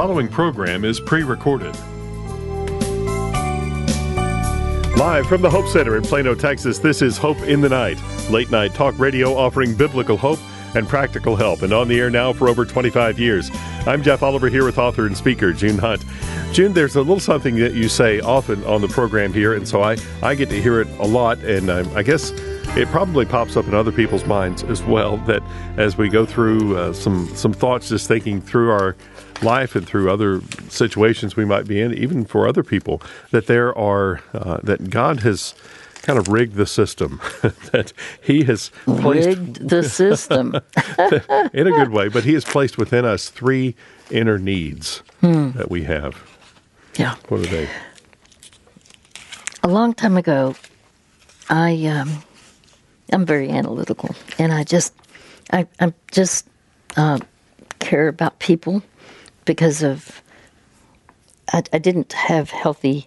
following program is pre recorded. Live from the Hope Center in Plano, Texas, this is Hope in the Night, late night talk radio offering biblical hope and practical help, and on the air now for over 25 years. I'm Jeff Oliver here with author and speaker June Hunt. June, there's a little something that you say often on the program here, and so I, I get to hear it a lot, and um, I guess it probably pops up in other people's minds as well. That as we go through uh, some some thoughts, just thinking through our life and through other situations we might be in, even for other people, that there are uh, that God has kind of rigged the system that he has placed rigged the system. In a good way but he has placed within us three inner needs hmm. that we have. Yeah. What are they? A long time ago i um, i'm very analytical and i just i i just uh, care about people because of I, I didn't have healthy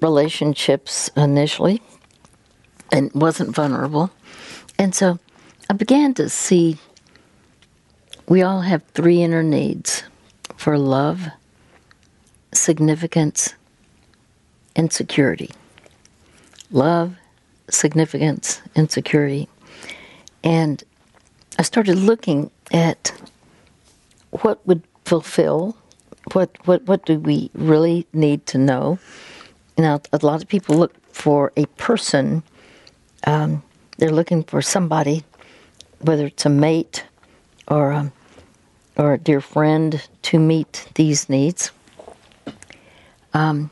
relationships initially and wasn't vulnerable. And so I began to see we all have three inner needs for love, significance, and security. Love, significance, and security. And I started looking at what would fulfill? What what what do we really need to know? Now, a lot of people look for a person. Um, they're looking for somebody, whether it's a mate or a, um, or a dear friend, to meet these needs. Um,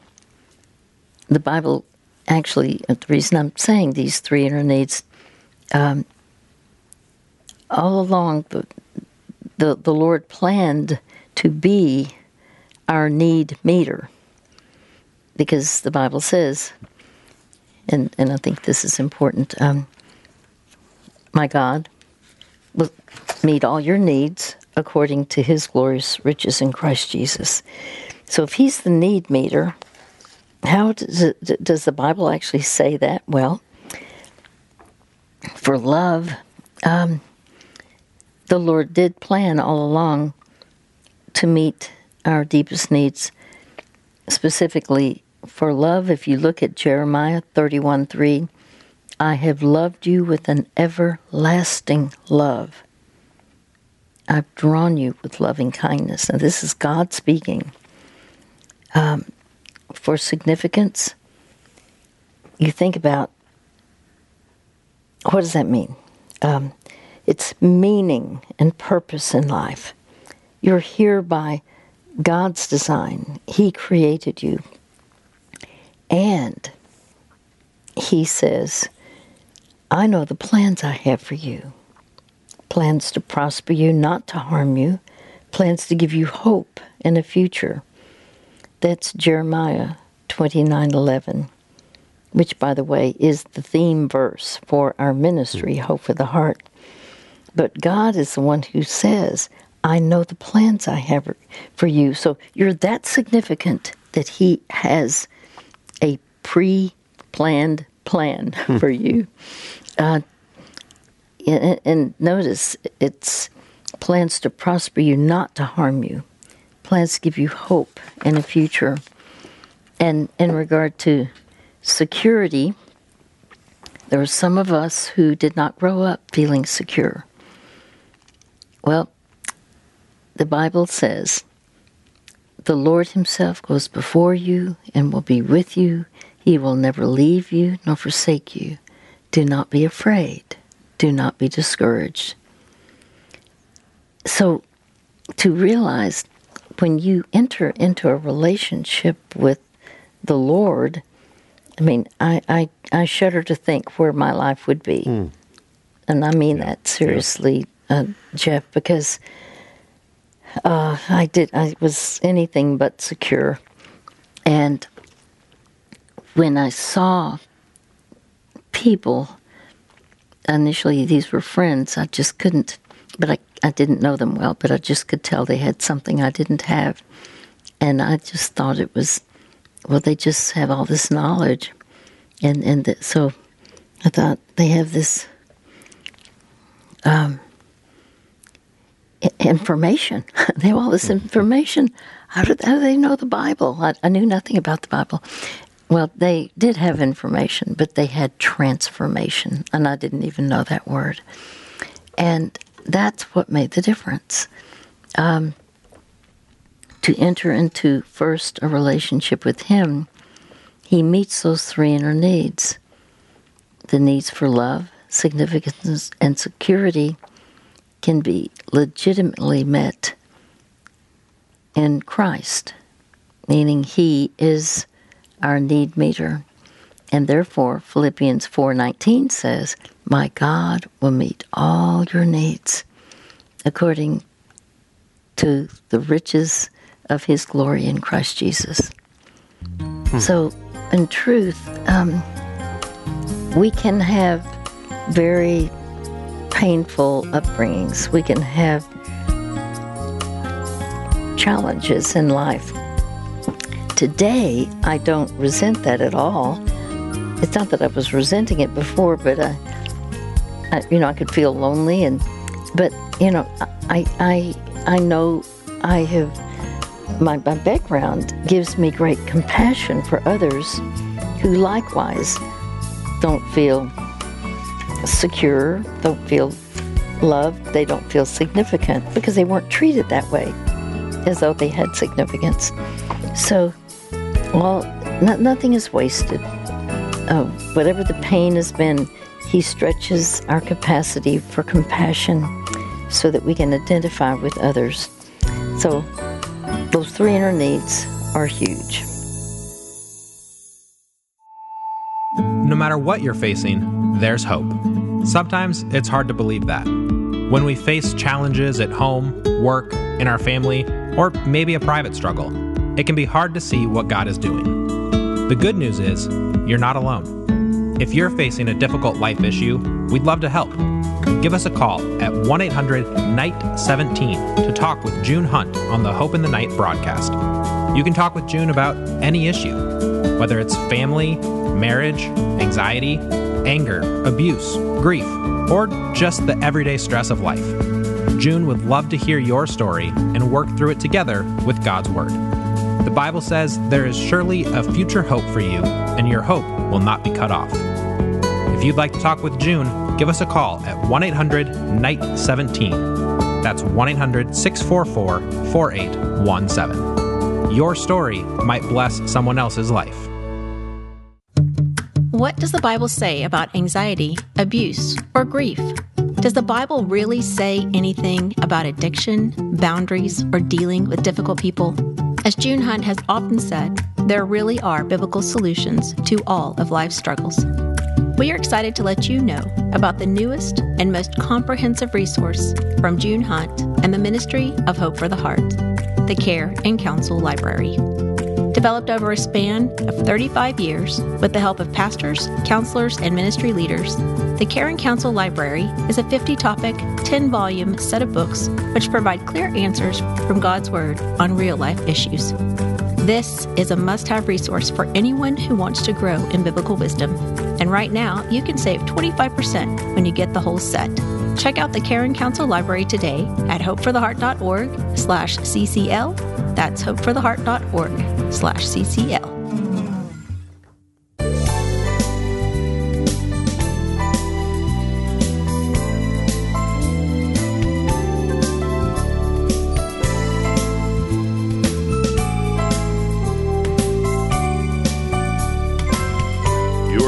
the Bible actually, uh, the reason I'm saying these three inner needs, um, all along the, the the Lord planned to be our need meter. Because the Bible says, and, and I think this is important, um, my God will meet all your needs according to his glorious riches in Christ Jesus. So if he's the need meter, how does, it, does the Bible actually say that? Well, for love, um, the Lord did plan all along to meet our deepest needs. Specifically for love, if you look at Jeremiah 31 3, I have loved you with an everlasting love. I've drawn you with loving kindness. And this is God speaking. Um, for significance, you think about what does that mean? Um, it's meaning and purpose in life. You're here by God's design. He created you. And He says, I know the plans I have for you plans to prosper you, not to harm you, plans to give you hope and a future. That's Jeremiah 29:11, which by the way is the theme verse for our ministry, hmm. Hope for the Heart. But God is the one who says, I know the plans I have for you. So you're that significant that He has a pre planned plan hmm. for you. Uh, and, and notice it's plans to prosper you, not to harm you, plans to give you hope and a future. And in regard to security, there are some of us who did not grow up feeling secure. Well, the Bible says, The Lord Himself goes before you and will be with you. He will never leave you nor forsake you. Do not be afraid. Do not be discouraged. So, to realize when you enter into a relationship with the Lord, I mean, I, I, I shudder to think where my life would be. Mm. And I mean yeah. that seriously, yeah. uh, Jeff, because uh, I did. I was anything but secure, and when I saw people, initially these were friends. I just couldn't, but I I didn't know them well, but I just could tell they had something I didn't have, and I just thought it was, well, they just have all this knowledge, and and the, so I thought they have this. Um, information. they have all this information. How do, how do they know the Bible? I, I knew nothing about the Bible. Well, they did have information, but they had transformation, and I didn't even know that word. And that's what made the difference. Um, to enter into first a relationship with Him, He meets those three inner needs the needs for love, significance, and security can be legitimately met in Christ, meaning He is our need meter. And therefore, Philippians 4:19 says, "My God will meet all your needs according to the riches of His glory in Christ Jesus." Hmm. So, in truth, um, we can have very painful upbringings. We can have challenges in life. Today, I don't resent that at all. It's not that I was resenting it before, but I, I you know, I could feel lonely, and but you know, I I I know I have my, my background gives me great compassion for others who likewise don't feel secure, don't feel loved, they don't feel significant because they weren't treated that way as though they had significance. So, well, not, nothing is wasted. Uh, whatever the pain has been, He stretches our capacity for compassion so that we can identify with others. So, those three inner needs are huge. No matter what you're facing, there's hope. Sometimes it's hard to believe that. When we face challenges at home, work, in our family, or maybe a private struggle, it can be hard to see what God is doing. The good news is, you're not alone. If you're facing a difficult life issue, we'd love to help. Give us a call at 1 800 NIGHT 17 to talk with June Hunt on the Hope in the Night broadcast. You can talk with June about any issue, whether it's family, marriage, anxiety, anger, abuse, grief, or just the everyday stress of life. June would love to hear your story and work through it together with God's Word. The Bible says there is surely a future hope for you, and your hope will not be cut off. If you'd like to talk with June, give us a call at 1 800 NIGHT 17. That's 1 800 644 4817. Your story might bless someone else's life. What does the Bible say about anxiety, abuse, or grief? Does the Bible really say anything about addiction, boundaries, or dealing with difficult people? As June Hunt has often said, there really are biblical solutions to all of life's struggles. We are excited to let you know about the newest and most comprehensive resource from June Hunt and the Ministry of Hope for the Heart, the Care and Counsel Library developed over a span of 35 years with the help of pastors, counselors, and ministry leaders. The Care and Counsel Library is a 50 topic, 10 volume set of books which provide clear answers from God's Word on real life issues. This is a must have resource for anyone who wants to grow in biblical wisdom. And right now, you can save 25% when you get the whole set. Check out the Care and Counsel Library today at hopefortheheart.org slash CCL. That's hopefortheheart.org slash CCL.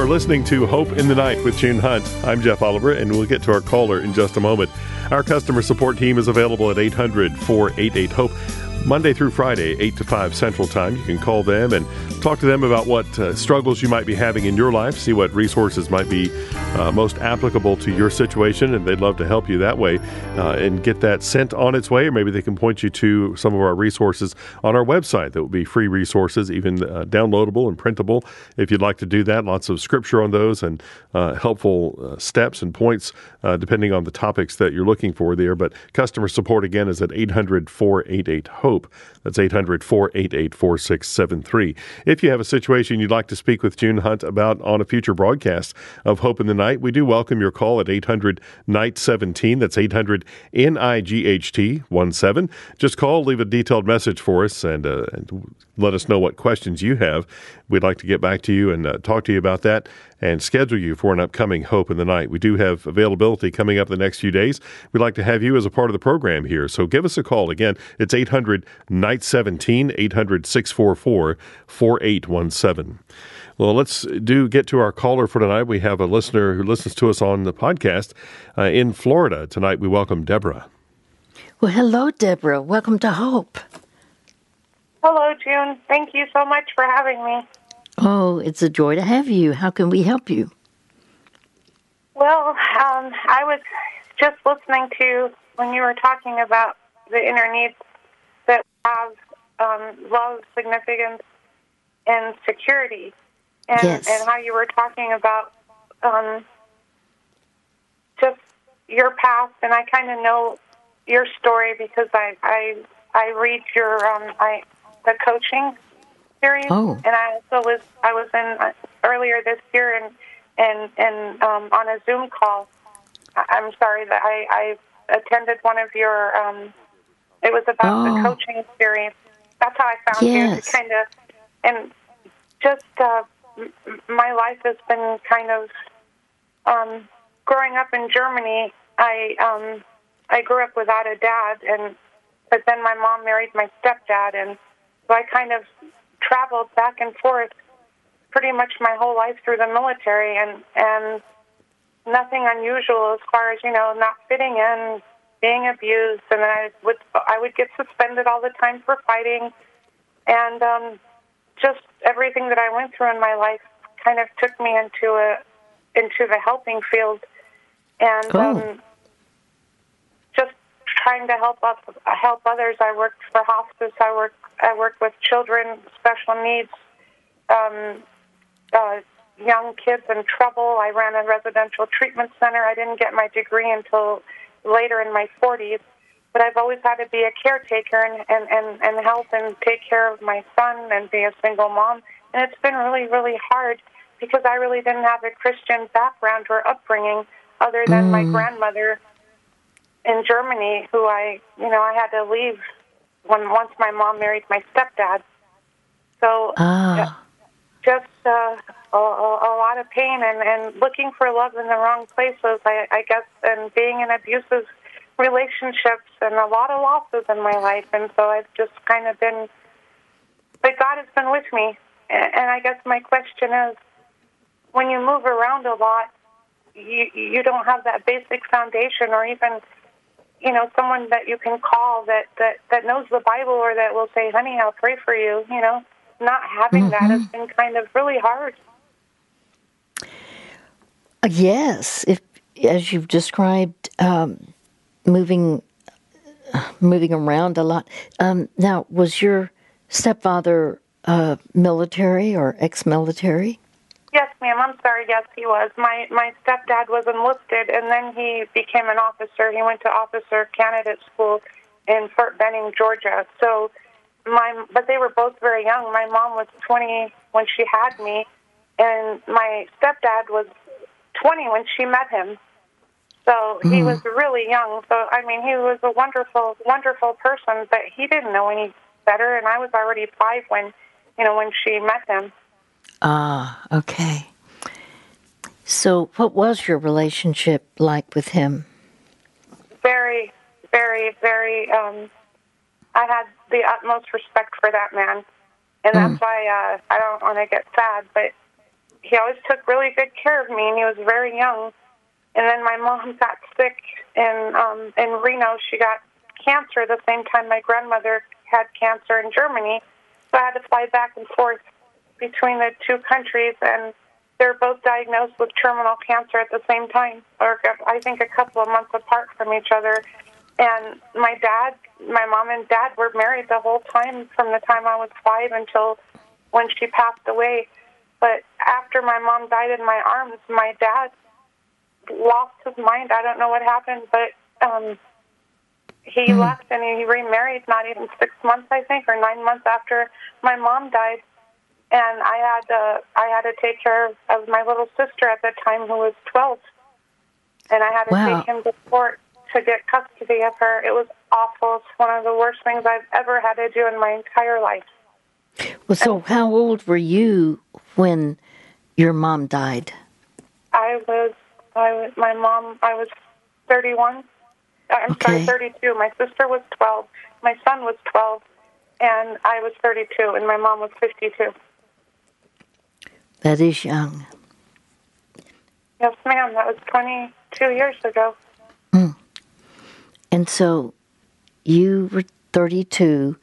are listening to Hope in the Night with June Hunt. I'm Jeff Oliver, and we'll get to our caller in just a moment. Our customer support team is available at 800 488 HOPE. Monday through Friday, 8 to 5 Central Time. You can call them and talk to them about what uh, struggles you might be having in your life, see what resources might be uh, most applicable to your situation, and they'd love to help you that way uh, and get that sent on its way. Or maybe they can point you to some of our resources on our website that will be free resources, even uh, downloadable and printable if you'd like to do that. Lots of scripture on those and uh, helpful uh, steps and points depending on the topics that you're looking for there. But customer support again is at 800 488 HOPE. That's 800 488 4673. If you have a situation you'd like to speak with June Hunt about on a future broadcast of Hope in the Night, we do welcome your call at 800 Night 17. That's 800 N I G H T 1 7. Just call, leave a detailed message for us, and, uh, and let us know what questions you have. We'd like to get back to you and uh, talk to you about that and schedule you for an upcoming Hope in the Night. We do have availability coming up the next few days. We'd like to have you as a part of the program here. So give us a call. Again, it's 800 Night 17, 800 644 4817. Well, let's do get to our caller for tonight. We have a listener who listens to us on the podcast uh, in Florida. Tonight, we welcome Deborah. Well, hello, Deborah. Welcome to Hope. Hello, June. Thank you so much for having me. Oh, it's a joy to have you. How can we help you? Well, um, I was just listening to when you were talking about the inner needs that have um, love, significance, and security, and, yes. and how you were talking about um, just your past, and I kind of know your story because I I I read your um, I the coaching series, Oh. and I also was I was in uh, earlier this year and and and um, on a Zoom call. I, I'm sorry that I, I attended one of your. Um, it was about Oh. the coaching series. That's how I found you. Yes. Kind of, and just uh, my life has been kind of um, growing up in Germany. I um, I grew up without a dad, and but then my mom married my stepdad, and so I kind of traveled back and forth pretty much my whole life through the military, and and nothing unusual as far as you know not fitting in, being abused, and then I would I would get suspended all the time for fighting, and um, just everything that I went through in my life kind of took me into a into the helping field, and Oh. um, just trying to help up, help others. I worked for hospice. I work I worked with children, special needs, um, uh, young kids in trouble. I ran a residential treatment center. I didn't get my degree until later in my 40s, but I've always had to be a caretaker and, and, and, and help and take care of my son and be a single mom. And it's been really, really hard because I really didn't have a Christian background or upbringing other than my grandmother in Germany, who I, you know, I had to leave when once my mom married my stepdad. So Ah, just uh, a, a, lot of pain and, and looking for love in the wrong places, I, I guess, and being in abusive relationships and a lot of losses in my life. And so I've just kind of been, but God has been with me. And, and I guess my question is, when you move around a lot, you you don't have that basic foundation, or even, you know, someone that you can call that that that knows the Bible, or that will say, "Honey, I'll pray for you." You know, not having that has been kind of really hard. Uh, yes. If as you've described, um, moving moving around a lot. Um, now, was your stepfather uh, military or ex-military? Yes, ma'am. I'm sorry. Yes, he was. My my stepdad was enlisted, and then he became an officer. He went to officer candidate school in Fort Benning, Georgia. So my but they were both very young. My mom was 20 when she had me, and my stepdad was 20 when she met him. So he hmm. was really young. So I mean, he was a wonderful, wonderful person, but he didn't know any better. And I was already five when, you know, when she met him. Ah, okay. So, what was your relationship like with him? very, very, very. Um, I had the utmost respect for that man, and that's why uh, I don't want to get sad. But he always took really good care of me, and he was very young. And then my mom got sick in um, in Reno. She got cancer the same time my grandmother had cancer in Germany, so I had to fly back and forth between the two countries, and they're both diagnosed with terminal cancer at the same time, or I think a couple of months apart from each other. And my dad, my mom and dad were married the whole time from the time I was five until when she passed away. But after my mom died in my arms, my dad lost his mind. I don't know what happened, but um, he left and he remarried not even six months, I think, or nine months after my mom died. And I had to I had to take care of my little sister at the time who was 12, and I had to Wow. take him to court to get custody of her. It was awful. It's one of the worst things I've ever had to do in my entire life. Well, so how old were you when your mom died? I was I was my mom. I was 31. Uh, I'm Okay. sorry, 32. My sister was 12. My son was 12, and I was 32, and my mom was 52. That is young. Yes, ma'am. That was 22 years ago. And so you were 32.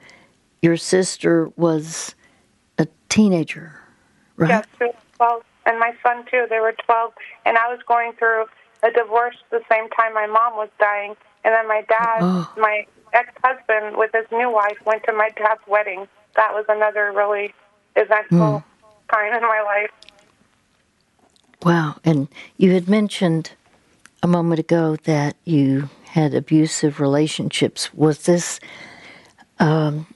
Your sister was a teenager, right? Yes, she was 12, and my son too. They were 12, and I was going through a divorce the same time my mom was dying, and then my dad, Oh. my ex-husband, with his new wife, went to my dad's wedding. That was another really eventful Hmm. Time in my life. Wow. And you had mentioned a moment ago that you had abusive relationships. Was this um,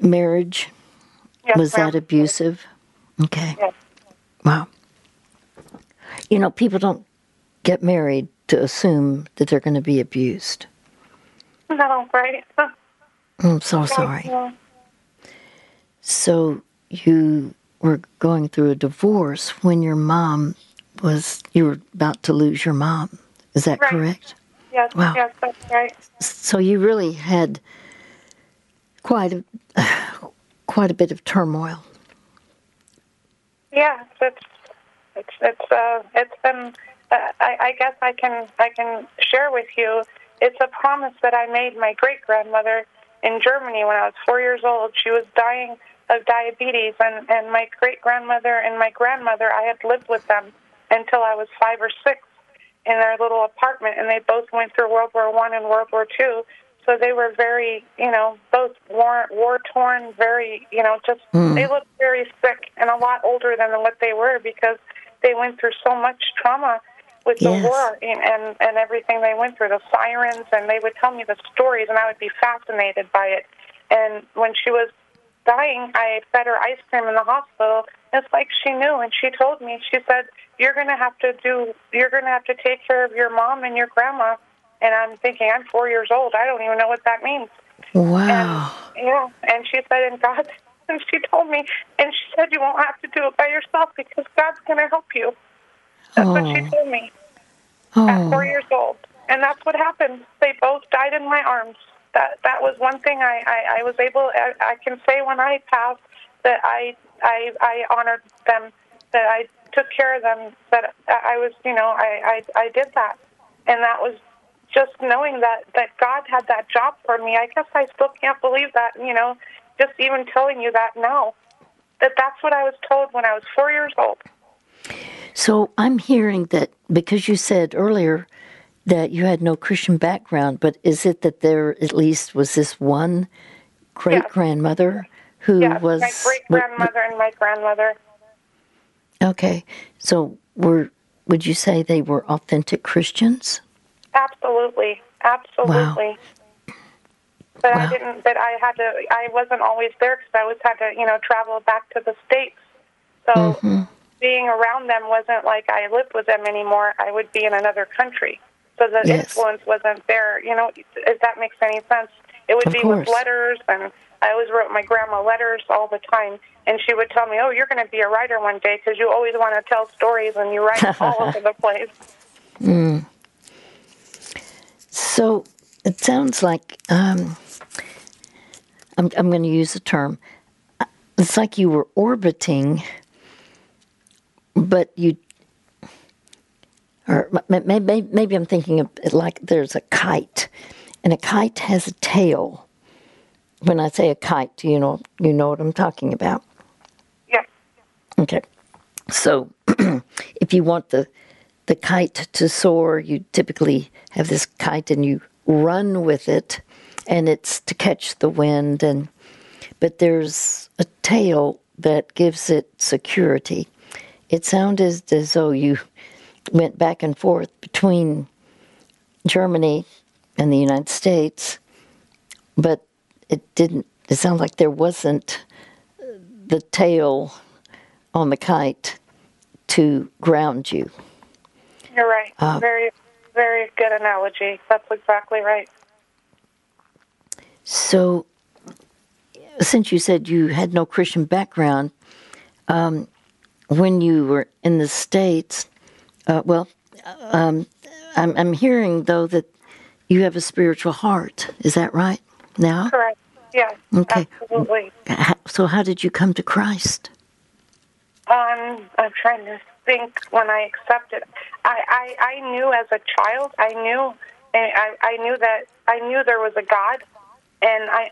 marriage? Yes, was ma'am. that abusive? Okay. Yes. Wow. You know, people don't get married to assume that they're going to be abused. No, right? I'm so sorry. So you were going through a divorce when your mom was, you were about to lose your mom. Is that Right. correct? Yes, Wow. yes, that's right. So you really had quite a quite a bit of turmoil. Yeah, it's it's it's uh it's been. Uh, I, I guess I can I can share with you. It's a promise that I made my great grandmother in Germany when I was four years old. She was dying of diabetes, and and my great grandmother and my grandmother. I had lived with them until I was five or six in their little apartment, and they both went through World War One and World War Two. So they were very, you know, both war war torn, very, you know, just hmm. they looked very sick and a lot older than what they were because they went through so much trauma with Yes. the war and, and and everything they went through, the sirens, and they would tell me the stories, and I would be fascinated by it. And when she was dying, I fed her ice cream in the hospital. It's like she knew, and she told me. She said, "You're going to have to do. You're going to have to take care of your mom and your grandma." And I'm thinking, I'm four years old. I don't even know what that means. Wow. And yeah, and she said, and God, and she told me, and she said, you won't have to do it by yourself because God's going to help you. That's what she Oh. told me at four oh. years old, and that's what happened. They both died in my arms. That that was one thing I I, I was able. I, I can say when I passed that I I I honored them, that I took care of them, that I was you know I I I did that, and that was just knowing that that God had that job for me. I guess I still can't believe that. You know, just even telling you that now, that that's what I was told when I was four years old. So I'm hearing that because you said earlier that you had no Christian background, but is it that there at least was this one great grandmother who Yes, was my great grandmother and my grandmother. Okay, so were would you say they were authentic Christians? Absolutely, absolutely. Wow. But I didn't. But I had to. I wasn't always there because I always had to, you know, travel back to the states. So Mm-hmm. being around them wasn't like I lived with them anymore. I would be in another country, so the Yes. influence wasn't there. You know, if that makes any sense. It would Of be course. with letters, and I always wrote my grandma letters all the time. And she would tell me, "Oh, you're going to be a writer one day because you always want to tell stories and you write all over the place." So it sounds like um, I'm, I'm going to use the term. It's like you were orbiting, but you, or maybe, maybe I'm thinking of it like there's a kite, and a kite has a tail. When I say a kite, you know, you know what I'm talking about. Yeah. Okay. So if you want the the kite to soar, you typically have this kite and you run with it and it's to catch the wind and but there's a tail that gives it security. It sounded as though you went back and forth between Germany and the United States, but it didn't it sounds like there wasn't the tail on the kite to ground you. You're right. Uh, very, very good analogy. That's exactly right. So, since you said you had no Christian background, um, when you were in the States, uh, well, um, I'm, I'm hearing though that you have a spiritual heart. Is that right now? Correct. Yes. Okay. Absolutely. So, how did you come to Christ? Um, I'm trying to think when I accepted. I, I, I knew as a child. I knew, and I, I knew that I knew there was a God, and I,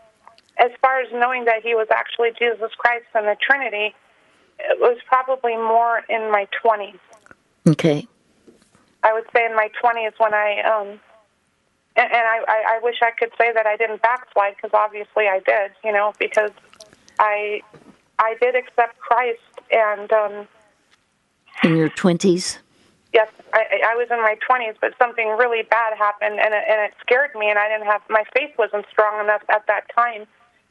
as far as knowing that He was actually Jesus Christ and the Trinity, it was probably more in my 20s. Okay. I would say in my 20s when I, um, and, and I, I, I wish I could say that I didn't backslide because obviously I did, you know, because I, I did accept Christ and. Um, In your 20s? Yes, I, I was in my 20s, but something really bad happened, and it, and it scared me. And I didn't have my faith wasn't strong enough at that time.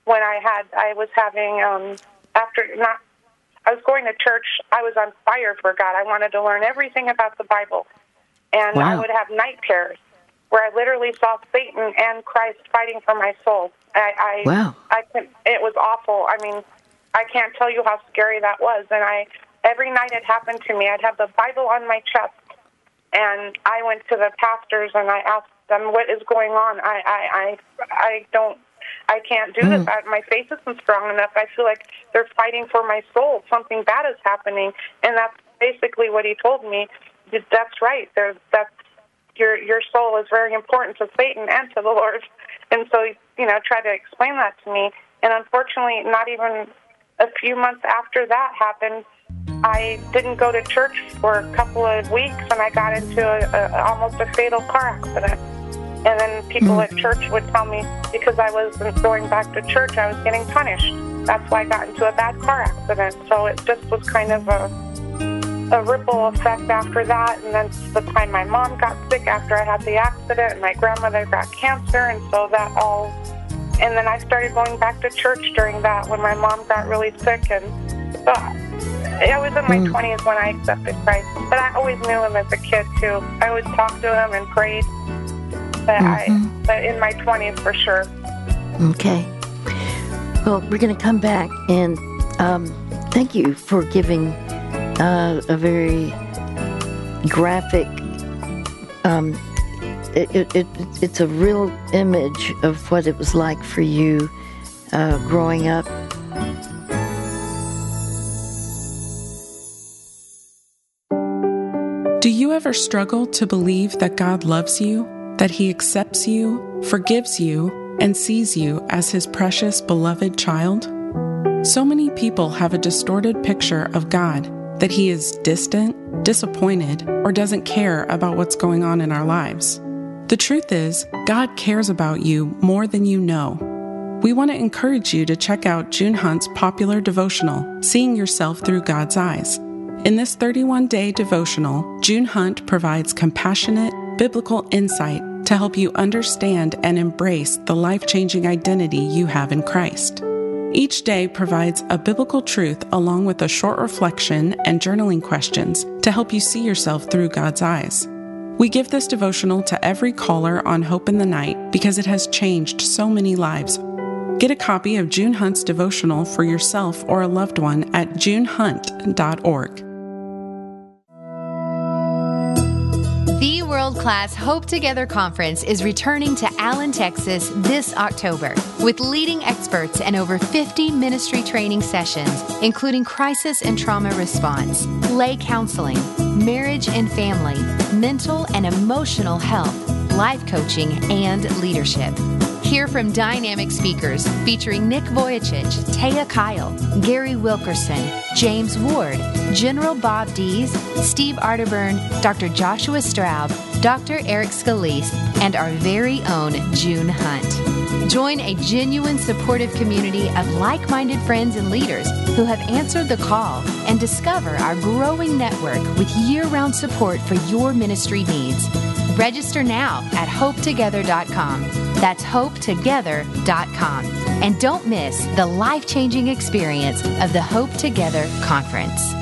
When I had, I was having um, after not, I was going to church. I was on fire for God. I wanted to learn everything about the Bible, and I would have night terrors where I literally saw Satan and Christ fighting for my soul. I, I Wow. I it was awful. I mean, I can't tell you how scary that was. And I every night it happened to me. I'd have the Bible on my chest, and I went to the pastors and I asked them what is going on. I I I, I don't. I can't do this. Hmm. I, my faith isn't strong enough. I feel like they're fighting for my soul. Something bad is happening, and that's basically what he told me. That's right. There's that's your your soul is very important to Satan and to the Lord. And so, he you know, try to explain that to me. And unfortunately, not even a few months after that happened, I didn't go to church for a couple of weeks, and I got into a, a almost a fatal car accident. And then people mm. at church would tell me because I wasn't going back to church, I was getting punished. That's why I got into a bad car accident. So it just was kind of a a ripple effect after that. And then the time my mom got sick after I had the accident, and my grandmother got cancer, and so that all. And then I started going back to church during that when my mom got really sick, and uh, so I was in my mm. twenties when I accepted Christ. But I always knew him as a kid too. I always talked to him and prayed. But I, but in my twenties for sure. Okay. Well, we're going to come back and um, thank you for giving uh, a very graphic. Um, it, it, it, it's a real image of what it was like for you uh, growing up. Do you ever struggle to believe that God loves you, that He accepts you, forgives you, and sees you as His precious, beloved child? So many people have a distorted picture of God that He is distant, disappointed, or doesn't care about what's going on in our lives. The truth is, God cares about you more than you know. We want to encourage you to check out June Hunt's popular devotional, Seeing Yourself Through God's Eyes. In this 31 day devotional, June Hunt provides compassionate, biblical insight to help you understand and embrace the life changing identity you have in Christ. Each day provides a biblical truth along with a short reflection and journaling questions to help you see yourself through God's eyes. We give this devotional to every caller on Hope in the Night because it has changed so many lives. Get a copy of June Hunt's devotional for yourself or a loved one at junehunt.org. world class Hope Together Conference is returning to Allen, Texas this October with leading experts and over 50 ministry training sessions, including crisis and trauma response, lay counseling, marriage and family, mental and emotional health, life coaching, and leadership. Hear from dynamic speakers featuring Nick Vujicic, Taya Kyle, Gary Wilkerson, James Ward, General Bob Dees, Steve Arterburn, Dr. Joshua Straub, Dr. Eric Scalise, and our very own June Hunt. Join a genuine supportive community of like minded friends and leaders who have answered the call and discover our growing network with year round support for your ministry needs. Register now at hopetogether.com. That's hopetogether.com. And don't miss the life changing experience of the Hope Together Conference.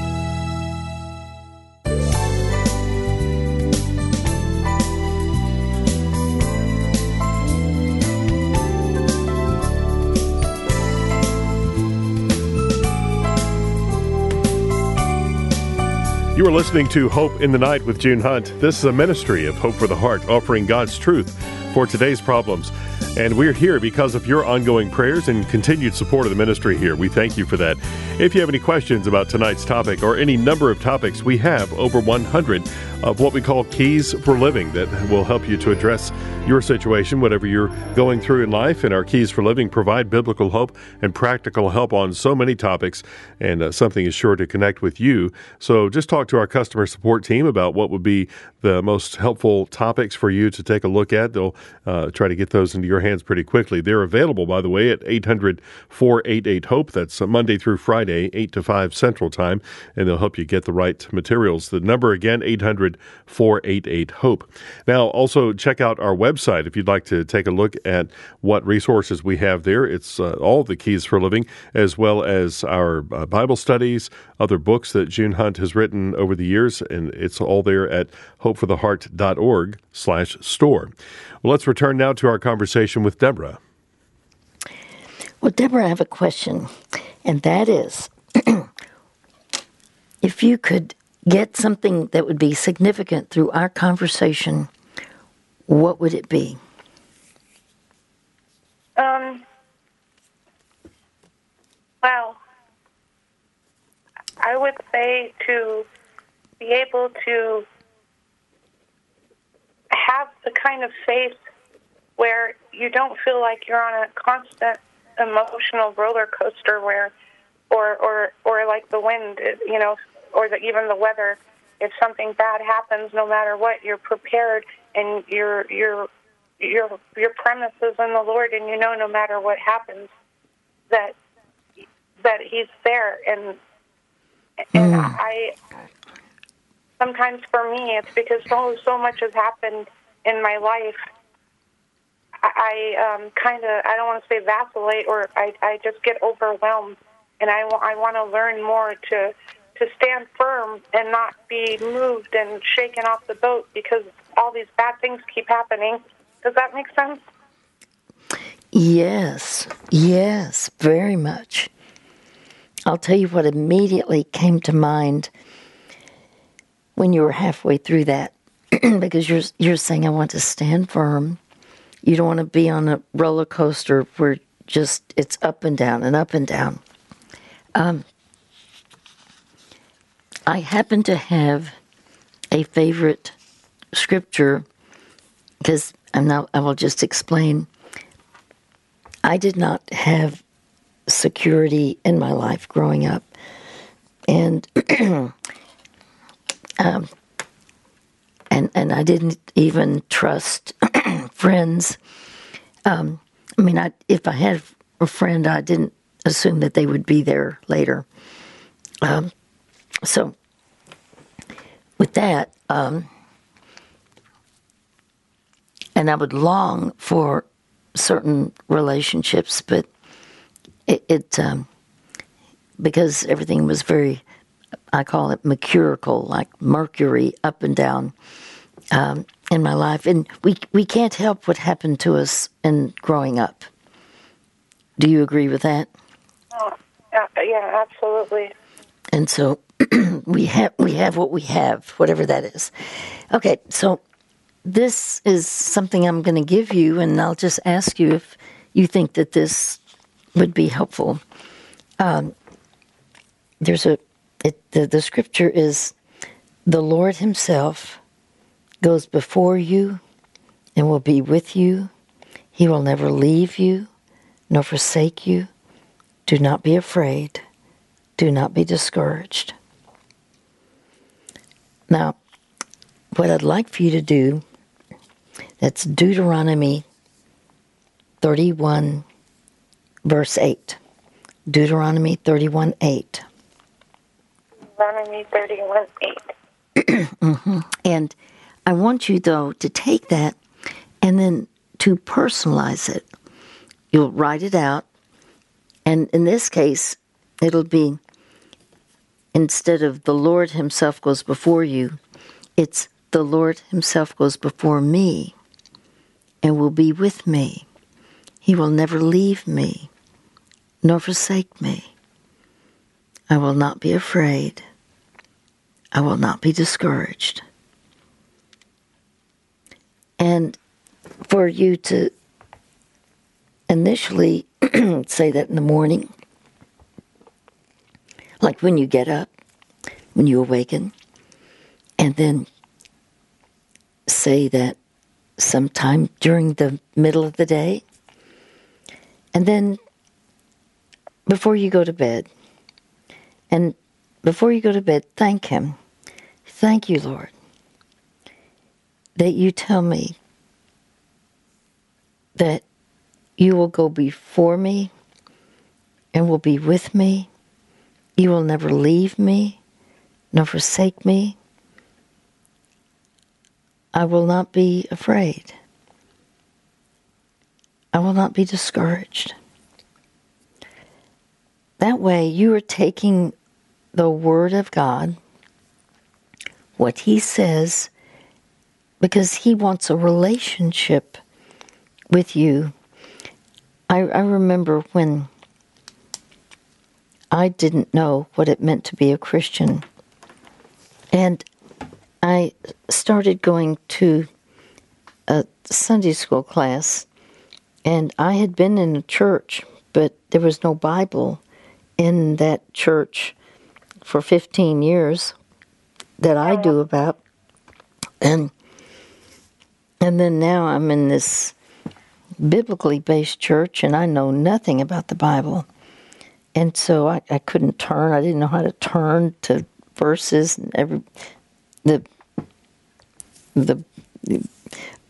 You are listening to Hope in the Night with June Hunt. This is a ministry of Hope for the Heart, offering God's truth for today's problems. And we're here because of your ongoing prayers and continued support of the ministry here. We thank you for that. If you have any questions about tonight's topic or any number of topics, we have over 100 of what we call keys for living that will help you to address your situation, whatever you're going through in life. And our keys for living provide biblical hope and practical help on so many topics, and uh, something is sure to connect with you. So just talk to our customer support team about what would be the most helpful topics for you to take a look at. They'll uh, try to get those into your hands pretty quickly. They're available, by the way, at 800 488 HOPE. That's Monday through Friday, 8 to 5 Central Time, and they'll help you get the right materials. The number again, 800 488 HOPE. Now, also check out our website if you'd like to take a look at what resources we have there. It's uh, all the keys for living, as well as our uh, Bible studies, other books that June Hunt has written over the years, and it's all there at hopefortheheart.org slash store. Well, let's return now to our conversation with Deborah. Well, Deborah, I have a question, and that is if you could get something that would be significant through our conversation, what would it be? Um, well, I would say to be able to have the kind of faith where you don't feel like you're on a constant emotional roller coaster where or or or like the wind you know or the, even the weather if something bad happens no matter what you're prepared and your your your your premise is in the Lord and you know no matter what happens that that he's there and and mm. I sometimes for me it's because so so much has happened in my life I um, kind of I don't want to say vacillate or I I just get overwhelmed and I I want to learn more to to stand firm and not be moved and shaken off the boat because all these bad things keep happening. Does that make sense? Yes, yes, very much. I'll tell you what immediately came to mind when you were halfway through that, because you're you're saying I want to stand firm you don't want to be on a roller coaster where just it's up and down and up and down. Um, I happen to have a favorite scripture because I'm now I will just explain. I did not have security in my life growing up, and um, and and I didn't even trust friends. Um, I mean, I, if I had a friend, I didn't assume that they would be there later. Um, so, with that, um, and I would long for certain relationships, but it, it um, because everything was very, I call it mercurial, like Mercury up and down. Um, in my life, and we we can't help what happened to us in growing up. Do you agree with that? Oh, yeah, absolutely. And so we have we have what we have, whatever that is. Okay, so this is something I'm going to give you, and I'll just ask you if you think that this would be helpful. Um, there's a it, the, the scripture is the Lord Himself goes before you and will be with you. He will never leave you nor forsake you. Do not be afraid. Do not be discouraged. Now, what I'd like for you to do, that's Deuteronomy 31, verse 8. Deuteronomy 31, 8. Deuteronomy 31, 8. mm-hmm. And I want you, though, to take that and then to personalize it. You'll write it out, and in this case, it'll be instead of the Lord Himself goes before you, it's the Lord Himself goes before me and will be with me. He will never leave me nor forsake me. I will not be afraid. I will not be discouraged. And for you to initially say that in the morning, like when you get up, when you awaken, and then say that sometime during the middle of the day, and then before you go to bed, and before you go to bed, thank Him. Thank you, Lord, that you tell me that you will go before me and will be with me. You will never leave me nor forsake me. I will not be afraid. I will not be discouraged. That way, you are taking the Word of God, what He says, because He wants a relationship with you. I, I remember when I didn't know what it meant to be a Christian. And I started going to a Sunday school class, and I had been in a church, but there was no Bible in that church for 15 years that I do about. And and then now I'm in this biblically based church and I know nothing about the Bible. And so I, I couldn't turn. I didn't know how to turn to verses and every the the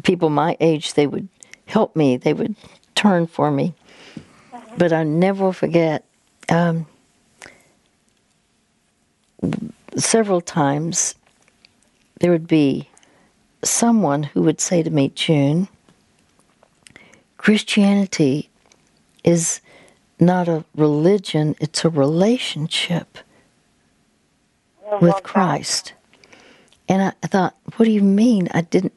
people my age they would help me. They would turn for me. But I never forget um, several times there would be someone who would say to me, June, Christianity is not a religion, it's a relationship with Christ. And I, thought, what do you mean? I didn't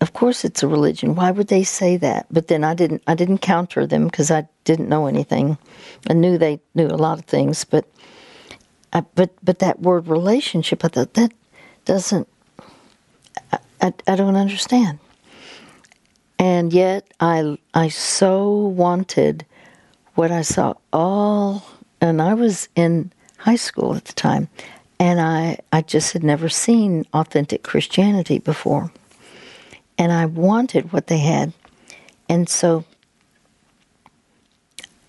of course it's a religion. Why would they say that? But then I didn't I didn't counter them because I didn't know anything. I knew they knew a lot of things, but I, but but that word relationship, I thought that doesn't. I, I, don't understand. And yet I I so wanted what I saw all, and I was in high school at the time, and I I just had never seen authentic Christianity before and I wanted what they had. And so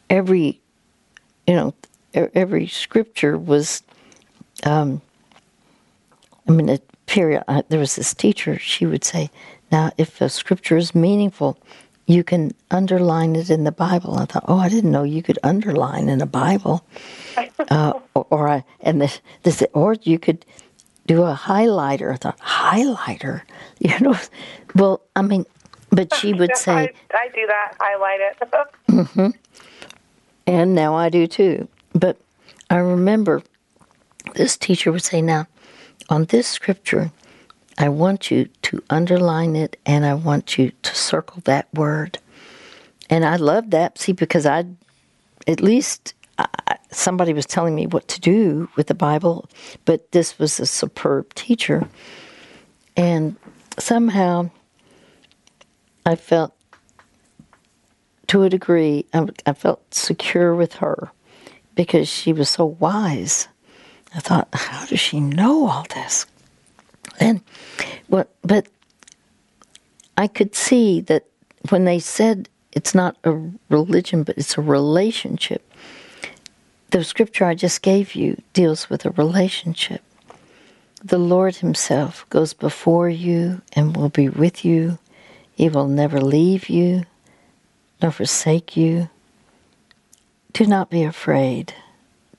every, you know, every scripture was, um, I mean, a period, uh, there was this teacher, she would say, now, if a scripture is meaningful, you can underline it in the Bible. I thought, oh, I didn't know you could underline in a Bible. Uh, or, or I, and this, this, or you could do a highlighter. I thought, highlighter? You know, well, I mean, but she would say. I, I, do that, highlight it. mm-hmm. And now I do too. But I remember this teacher would say, now, on this scripture, I want you to underline it and I want you to circle that word. And I loved that, see, because I, at least somebody was telling me what to do with the Bible, but this was a superb teacher. And somehow I felt, to a degree, I, I felt secure with her because she was so wise. I thought, how does she know all this? And what, but I could see that when they said it's not a religion, but it's a relationship, the scripture I just gave you deals with a relationship. The Lord Himself goes before you and will be with you. He will never leave you nor forsake you. Do not be afraid.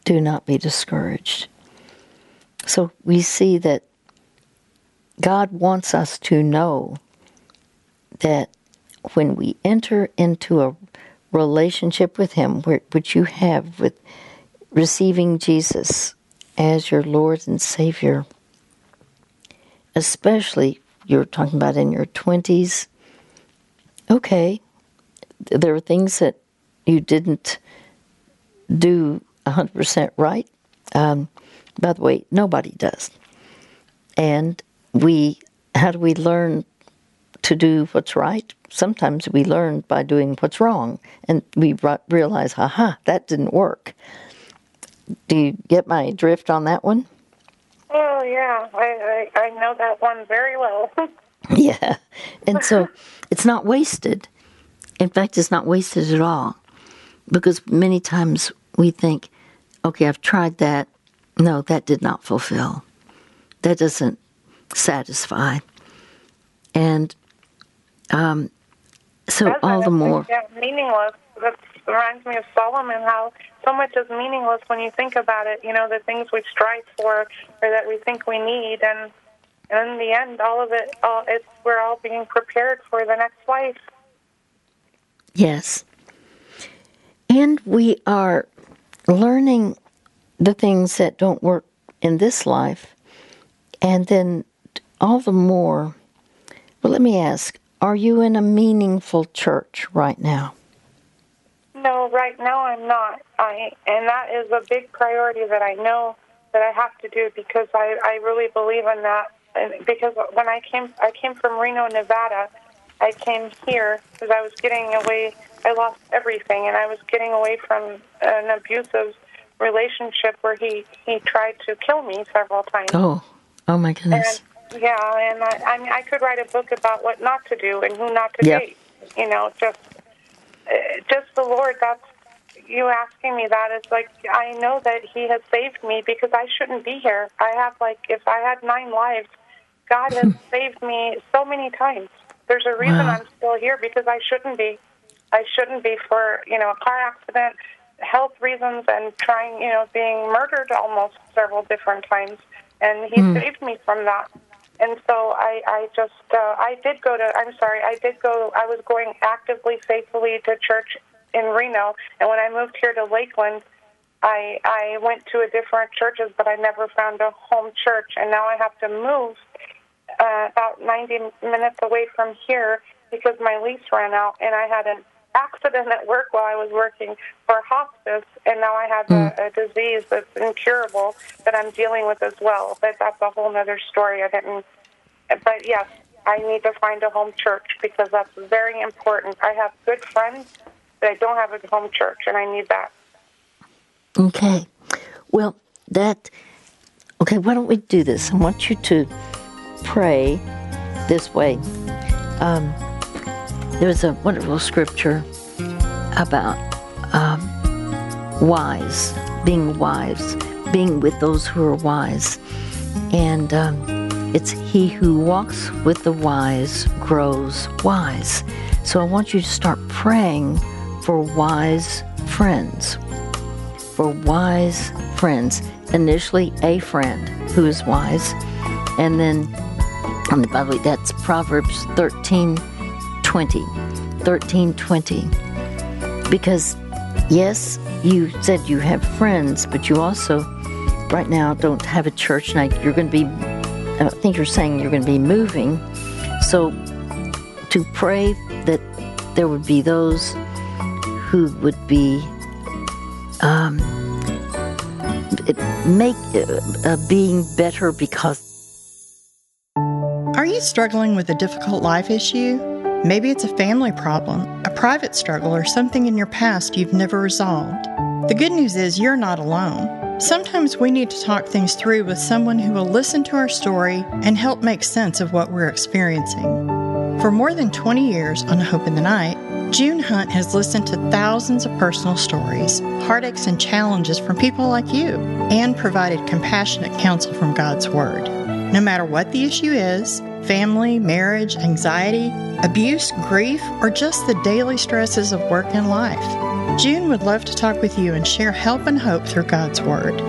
Do not be discouraged. So we see that God wants us to know that when we enter into a relationship with Him, which you have with receiving Jesus as your Lord and Savior, especially you're talking about in your 20s, okay, there are things that you didn't do 100% right. Um, by the way, nobody does. And we, how do we learn to do what's right? Sometimes we learn by doing what's wrong, and we realize, haha, that didn't work. Do you get my drift on that one? Oh yeah, I I, I know that one very well. yeah, and so it's not wasted. In fact, it's not wasted at all, because many times we think, okay, I've tried that. No, that did not fulfill. That doesn't satisfy. And um, so That's all the more. Meaningless. That reminds me of Solomon, how so much is meaningless when you think about it. You know, the things we strive for or that we think we need, and, and in the end, all of it, all, it's we're all being prepared for the next life. Yes. And we are learning the things that don't work in this life, and then all the more. Well, let me ask are you in a meaningful church right now? No, right now I'm not. I and that is a big priority that I know that I have to do because I I really believe in that. And because when I came I came from Reno, Nevada. I came here because I was getting away. I lost everything, and I was getting away from an abusive relationship where he he tried to kill me several times. Oh, oh my goodness. And, yeah, and I, I mean, I could write a book about what not to do and who not to yep. date. You know, just uh, just the Lord. That's you asking me that is like I know that He has saved me because I shouldn't be here. I have like if I had nine lives, God has saved me so many times. There's a reason wow. I'm still here because I shouldn't be. I shouldn't be for you know a car accident, health reasons, and trying you know being murdered almost several different times. And He mm. saved me from that. And so I, I just, uh, I did go to, I'm sorry, I did go, I was going actively, faithfully to church in Reno. And when I moved here to Lakeland, I, I went to a different churches, but I never found a home church. And now I have to move uh, about 90 minutes away from here because my lease ran out. And I had an accident at work while I was working for hospice, and now I have mm. a, a disease that's incurable that I'm dealing with as well. But that's a whole other story. I didn't. But yes, I need to find a home church because that's very important. I have good friends, but I don't have a home church, and I need that. Okay. Well, that. Okay, why don't we do this? I want you to pray this way. Um, there's a wonderful scripture about um, wise, being wise, being with those who are wise. And um, it's he who walks with the wise grows wise. So I want you to start praying for wise friends. For wise friends. Initially, a friend who is wise. And then, and by the way, that's Proverbs 13 20. 13 20. Because, yes, you said you have friends, but you also, right now, don't have a church. Now, you're going to be, I think you're saying you're going to be moving. So, to pray that there would be those who would be um, make uh, uh, being better because. Are you struggling with a difficult life issue? Maybe it's a family problem, a private struggle, or something in your past you've never resolved. The good news is you're not alone. Sometimes we need to talk things through with someone who will listen to our story and help make sense of what we're experiencing. For more than 20 years on Hope in the Night, June Hunt has listened to thousands of personal stories, heartaches, and challenges from people like you, and provided compassionate counsel from God's Word. No matter what the issue is, family, marriage, anxiety, abuse, grief, or just the daily stresses of work and life. June would love to talk with you and share help and hope through God's Word.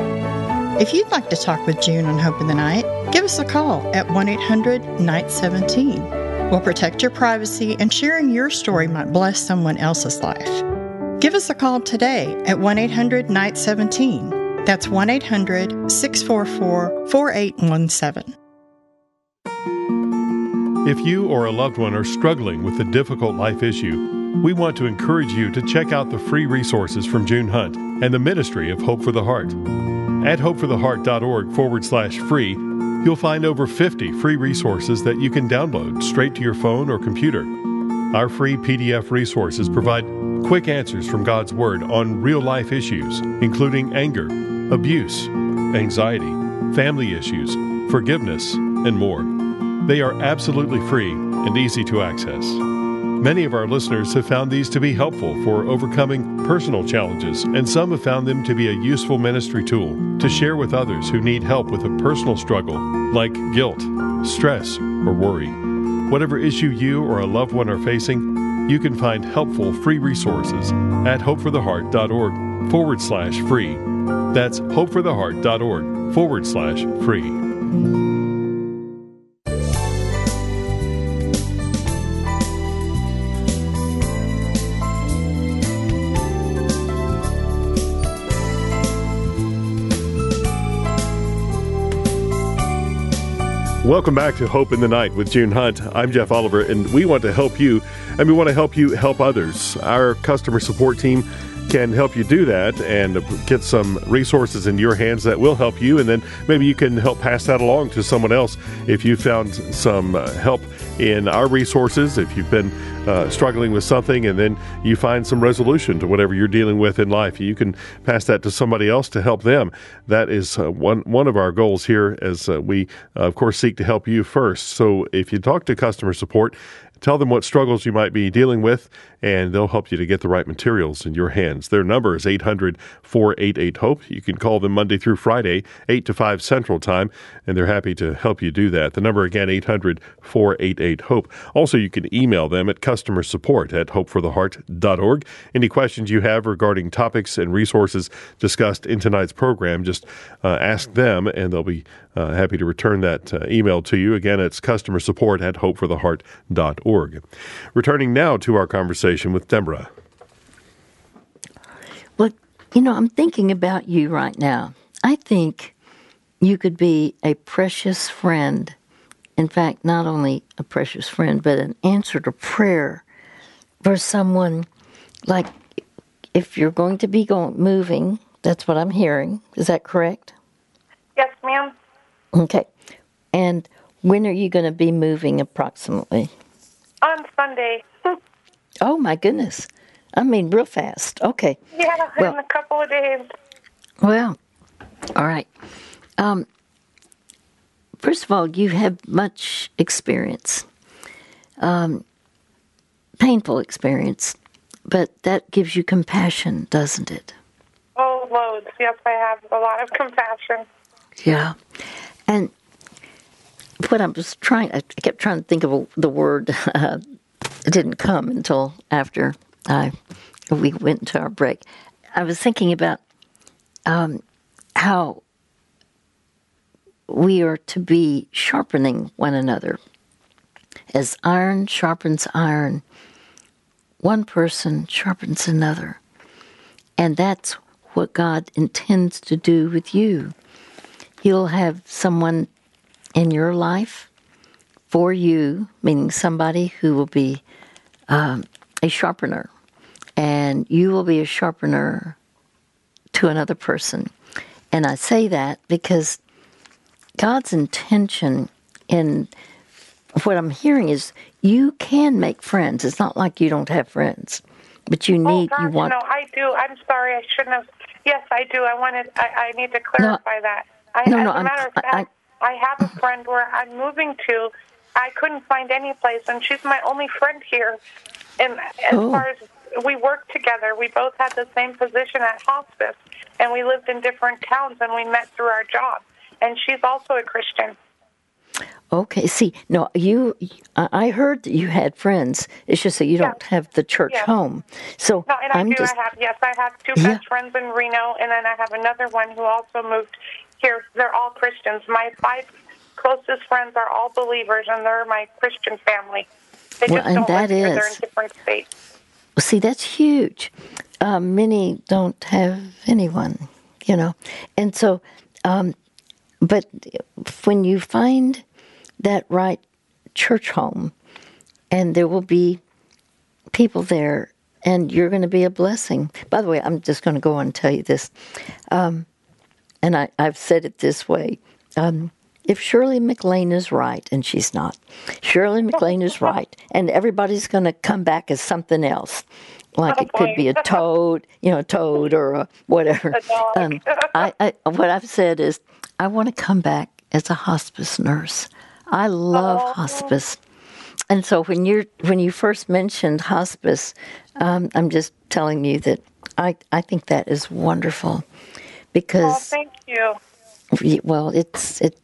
If you'd like to talk with June on Hope in the Night, give us a call at 1 800 Night 17. We'll protect your privacy, and sharing your story might bless someone else's life. Give us a call today at 1 800 Night 17. That's 1 800 644 4817. If you or a loved one are struggling with a difficult life issue, we want to encourage you to check out the free resources from June Hunt and the Ministry of Hope for the Heart. At hopefortheheart.org forward slash free, You'll find over 50 free resources that you can download straight to your phone or computer. Our free PDF resources provide quick answers from God's Word on real life issues, including anger, abuse, anxiety, family issues, forgiveness, and more. They are absolutely free and easy to access. Many of our listeners have found these to be helpful for overcoming personal challenges, and some have found them to be a useful ministry tool to share with others who need help with a personal struggle like guilt, stress, or worry. Whatever issue you or a loved one are facing, you can find helpful free resources at hopefortheheart.org forward slash free. That's hopefortheheart.org forward slash free. Welcome back to Hope in the Night with June Hunt. I'm Jeff Oliver, and we want to help you, and we want to help you help others. Our customer support team can help you do that and get some resources in your hands that will help you, and then maybe you can help pass that along to someone else if you found some uh, help in our resources. If you've been uh, struggling with something and then you find some resolution to whatever you're dealing with in life, you can pass that to somebody else to help them. That is uh, one one of our goals here, as uh, we uh, of course seek to help you first. So if you talk to customer support Tell them what struggles you might be dealing with, and they'll help you to get the right materials in your hands. Their number is 800 488 HOPE. You can call them Monday through Friday, 8 to 5 Central Time, and they're happy to help you do that. The number again, 800 488 HOPE. Also, you can email them at customer support at hopefortheheart.org. Any questions you have regarding topics and resources discussed in tonight's program, just uh, ask them, and they'll be uh, happy to return that uh, email to you. Again, it's customer support at hopefortheheart.org. Returning now to our conversation with Deborah. Well, you know, I'm thinking about you right now. I think you could be a precious friend. In fact, not only a precious friend, but an answer to prayer for someone like if you're going to be going moving, that's what I'm hearing. Is that correct? Yes, ma'am. Okay. And when are you going to be moving approximately? On Sunday. Oh, my goodness. I mean, real fast. Okay. Yeah, well, in a couple of days. Well, all right. Um, first of all, you have much experience, um, painful experience, but that gives you compassion, doesn't it? Oh, loads. Yes, I have a lot of compassion. Yeah. And what I was trying, I kept trying to think of the word. Uh, it didn't come until after I we went into our break. I was thinking about um, how we are to be sharpening one another. As iron sharpens iron, one person sharpens another. And that's what God intends to do with you. You'll have someone in your life for you, meaning somebody who will be um, a sharpener, and you will be a sharpener to another person. And I say that because God's intention in what I'm hearing is you can make friends. It's not like you don't have friends, but you oh, need oh, you want. No, I do. I'm sorry, I shouldn't have. Yes, I do. I wanted. I, I need to clarify no, that. I, no, as no, a matter I'm, of fact, I, I have a friend where I'm moving to. I couldn't find any place, and she's my only friend here. And as oh. far as we worked together, we both had the same position at hospice, and we lived in different towns, and we met through our job. And she's also a Christian. Okay, see, no, you. I heard that you had friends. It's just that you don't have the church yeah. home. So no, and I'm I do. just, I have yes, I have two yeah. best friends in Reno, and then I have another one who also moved here. They're all Christians. My five closest friends are all believers, and they're my Christian family. They well, just and here. is, They're in different states. See, that's huge. Uh, many don't have anyone, you know, and so. Um, but when you find that right church home, and there will be people there, and you're going to be a blessing. By the way, I'm just going to go on and tell you this. Um, and I, have said it this way. Um, if Shirley MacLaine is right, and she's not, Shirley MacLaine is right, and everybody's going to come back as something else. Like Oh, it could be a toad, you know, a toad or a whatever. A. Um, I, I, what I've said is, I want to come back as a hospice nurse. I love Oh. hospice, and so when you when you first mentioned hospice, um, I'm just telling you that I I think that is wonderful Oh, because thank you. Well it's it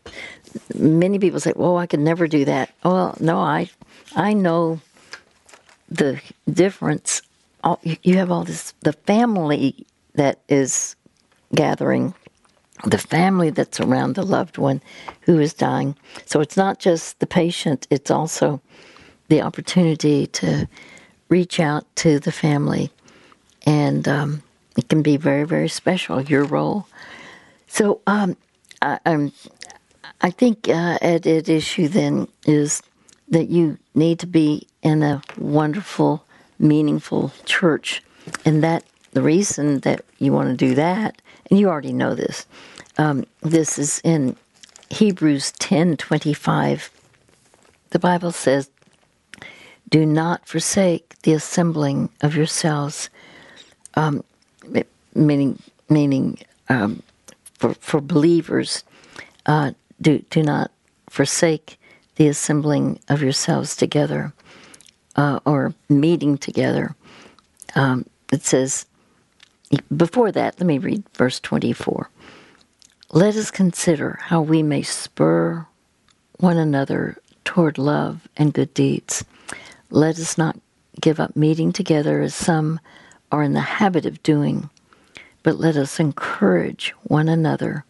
many people say well i could never do that. Well no i i know the difference. All, you have all this the family that is gathering the family that's around the loved one who is dying. So it's not just the patient it's also the opportunity to reach out to the family. And um, it can be very very special your role. So um, I, I'm, I think uh, at, at issue then is that you need to be in a wonderful, meaningful church, and that the reason that you want to do that, and you already know this. Um, this is in Hebrews ten twenty five. The Bible says, "Do not forsake the assembling of yourselves," um, meaning meaning um, for, for believers, uh, do, do not forsake the assembling of yourselves together uh, or meeting together. Um, it says, before that, let me read verse 24. Let us consider how we may spur one another toward love and good deeds. Let us not give up meeting together as some are in the habit of doing but let us encourage one another.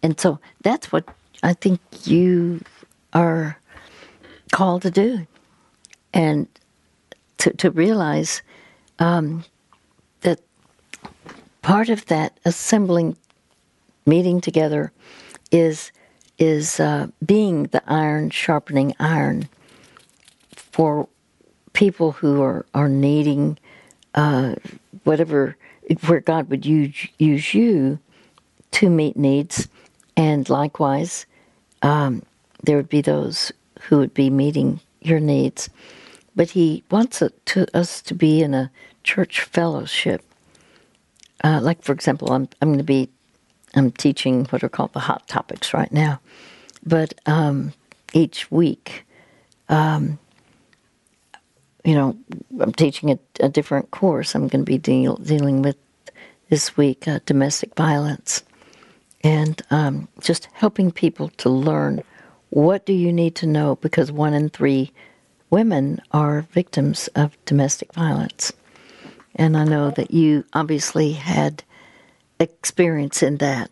And so that's what I think you are called to do. And to, to realize um, that part of that assembling, meeting together, is is uh, being the iron sharpening iron for people who are are needing uh, whatever where God would use, use you to meet needs, and likewise, um, there would be those who would be meeting your needs. But He wants it to, us to be in a church fellowship. Uh, like, for example, I'm I'm going to be I'm teaching what are called the hot topics right now, but um, each week. Um, you know, I'm teaching a, a different course. I'm going to be deal, dealing with this week uh, domestic violence and um, just helping people to learn what do you need to know because one in three women are victims of domestic violence. And I know that you obviously had experience in that.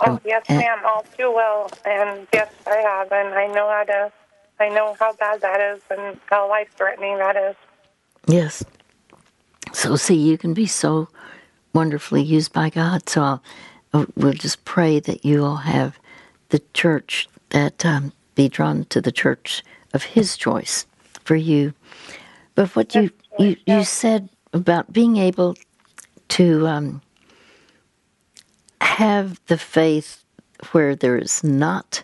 Oh, yes, and- ma'am, all too well. And yes, I have. And I know how to, I know how bad that is and how life threatening that is. Yes. So, see, you can be so wonderfully used by God. So, I'll, we'll just pray that you will have the church that um, be drawn to the church of His choice for you. But what you you, you said about being able to um, have the faith where there is not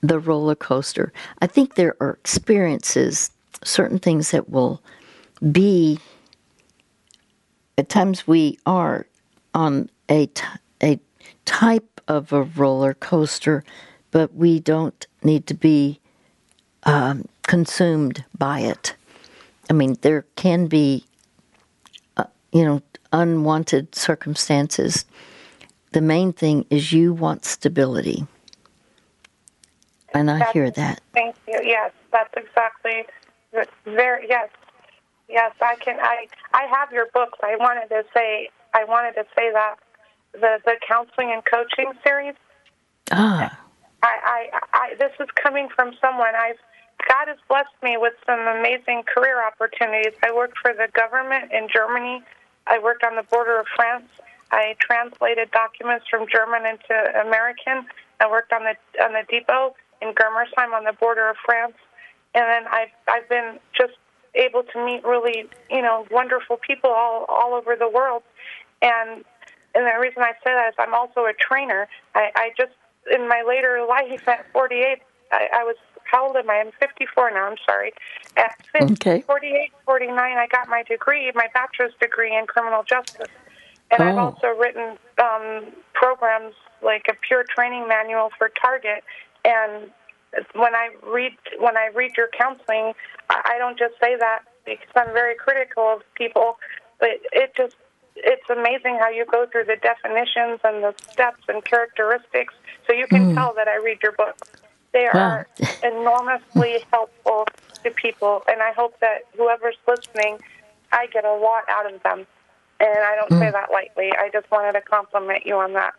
the roller coaster. I think there are experiences, certain things that will be. At times we are on a t- a type of a roller coaster, but we don't need to be um, consumed by it. I mean, there can be, uh, you know, unwanted circumstances. The main thing is you want stability. And I hear that. Thank you. Yes, that's exactly very yes. Yes, I can I I have your books. I wanted to say I wanted to say that the the counseling and coaching series Ah, I, I, I this is coming from someone I've God has blessed me with some amazing career opportunities. I worked for the government in Germany. I worked on the border of France. I translated documents from German into American. I worked on the on the depot in Germersheim on the border of France. And then I've I've been just able to meet really, you know, wonderful people all all over the world. And and the reason I say that is I'm also a trainer. I, I just in my later life at 48, I, I was how old am I? I'm 54 now. I'm sorry. At 50, Okay. 48, 49, I got my degree, my bachelor's degree in criminal justice. And I've Oh. also written um, programs like a pure training manual for Target. And when I read when I read your counseling, I I don't just say that because I'm very critical of people, but it just it's amazing how you go through the definitions and the steps and characteristics, so you can tell that I read your book. They Wow. are enormously helpful to people, and I hope that whoever's listening, I get a lot out of them. And I don't say that lightly. I just wanted to compliment you on that.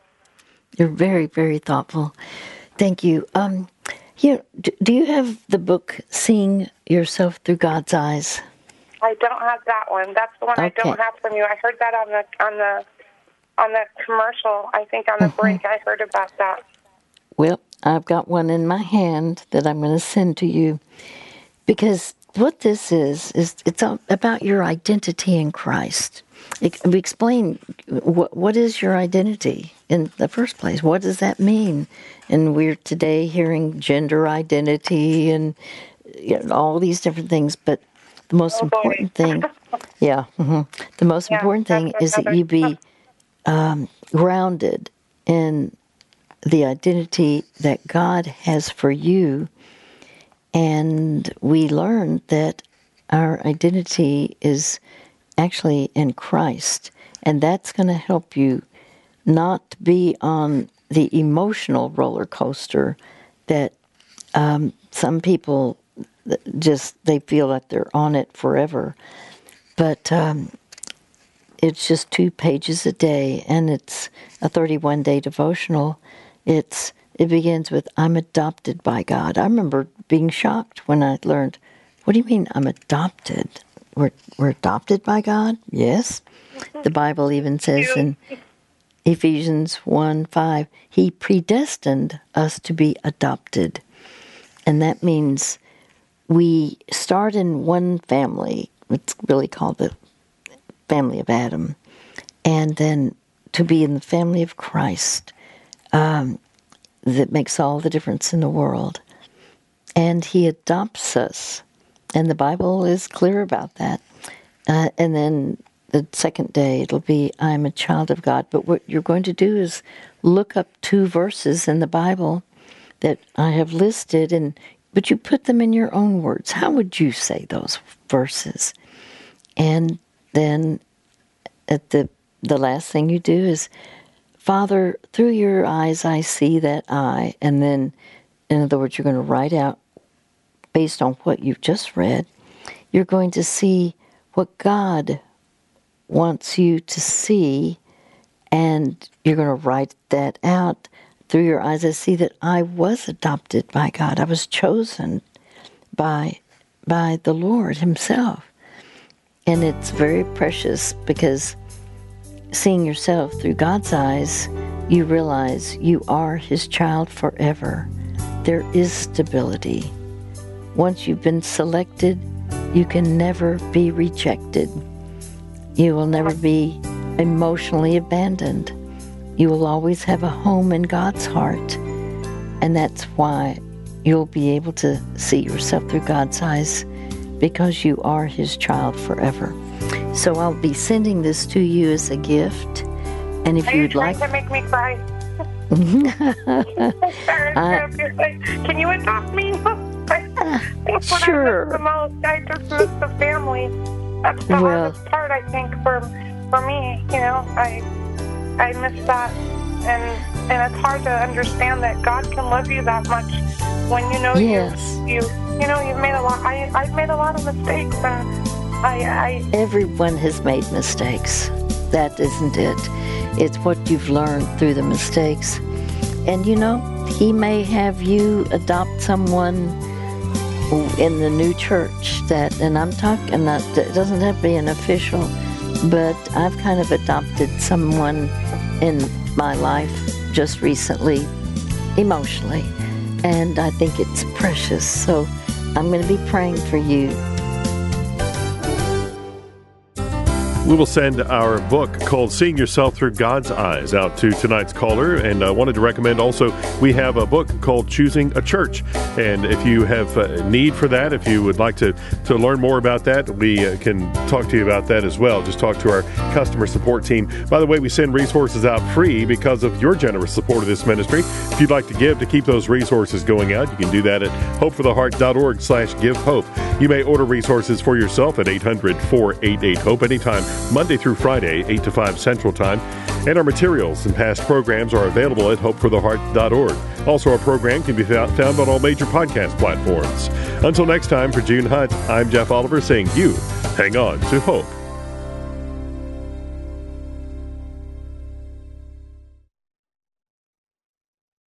You're very, very thoughtful. Thank you. Um, you d- do you have the book "Seeing Yourself Through God's Eyes"? I don't have that one. That's the one I don't have from you. I heard that on the on the on the commercial. I think on the Mm-hmm. break I heard about that. Well, I've got one in my hand that I'm going to send to you because what this is is it's all about your identity in Christ. We explain what what is your identity in the first place. What does that mean? And we're today hearing gender identity and you know, all these different things, but the most Oh, important thing, yeah, hmm the most Yeah, important thing is that you be um, grounded in the identity that God has for you. And we learned that our identity is actually in Christ. And that's going to help you not be on the emotional roller coaster that um, some people just they feel like they're on it forever. But um, it's just two pages a day, and it's a 31 day devotional. It's it begins with I'm adopted by God. I remember being shocked when I learned, what do you mean I'm adopted? We're we're adopted by God? Yes. The Bible even says in Ephesians 1 5, He predestined us to be adopted. And that means we start in one family. It's really called the family of Adam. And then to be in the family of Christ um, that makes all the difference in the world. And He adopts us. And the Bible is clear about that. Uh, and then the second day it'll be I'm a child of God. But what you're going to do is look up two verses in the Bible that I have listed and but you put them in your own words. How would you say those verses? And then at the the last thing you do is Father, through your eyes I see that I and then in other words you're going to write out based on what you've just read, you're going to see what God wants you to see, and you're going to write that out through your eyes. I see that I was adopted by God. I was chosen by by the Lord Himself, and it's very precious because seeing yourself through God's eyes, you realize you are His child forever. There is stability. Once you've been selected, you can never be rejected. You will never be emotionally abandoned. You will always have a home in God's heart. And that's why you'll be able to see yourself through God's eyes because you are His child forever. So I'll be sending this to you as a gift. And if Are you you'd trying like, to make me cry? I- Can you adopt me? That's what I Sure. miss the most. I just miss the family. That's the Well- hardest part, I think, for for me. You know, I I miss that, and and it's hard to understand that God can love you that much when you know Yes. you you you know you've made a lot. I I've made a lot of mistakes, and I I everyone has made mistakes. That isn't it. It's what you've learned through the mistakes. And you know, He may have you adopt someone in the new church that, and I'm talking, it doesn't have to be an official, but I've kind of adopted someone in my life just recently, emotionally. And I think it's precious. So I'm going to be praying for you We will send our book called Seeing Yourself Through God's Eyes out to tonight's caller. And I wanted to recommend also, we have a book called Choosing a Church. And if you have a need for that, if you would like to, to learn more about that, we uh, can talk to you about that as well. Just talk to our customer support team. By the way, we send resources out free because of your generous support of this ministry. If you'd like to give to keep those resources going out, you can do that at hopefortheheart.org slash give hope. You may order resources for yourself at 800 488 HOPE anytime, Monday through Friday, 8 to 5 Central Time. And our materials and past programs are available at hopefortheheart.org. Also, our program can be found on all major podcast platforms. Until next time, for June Hunt, I'm Jeff Oliver saying you hang on to hope.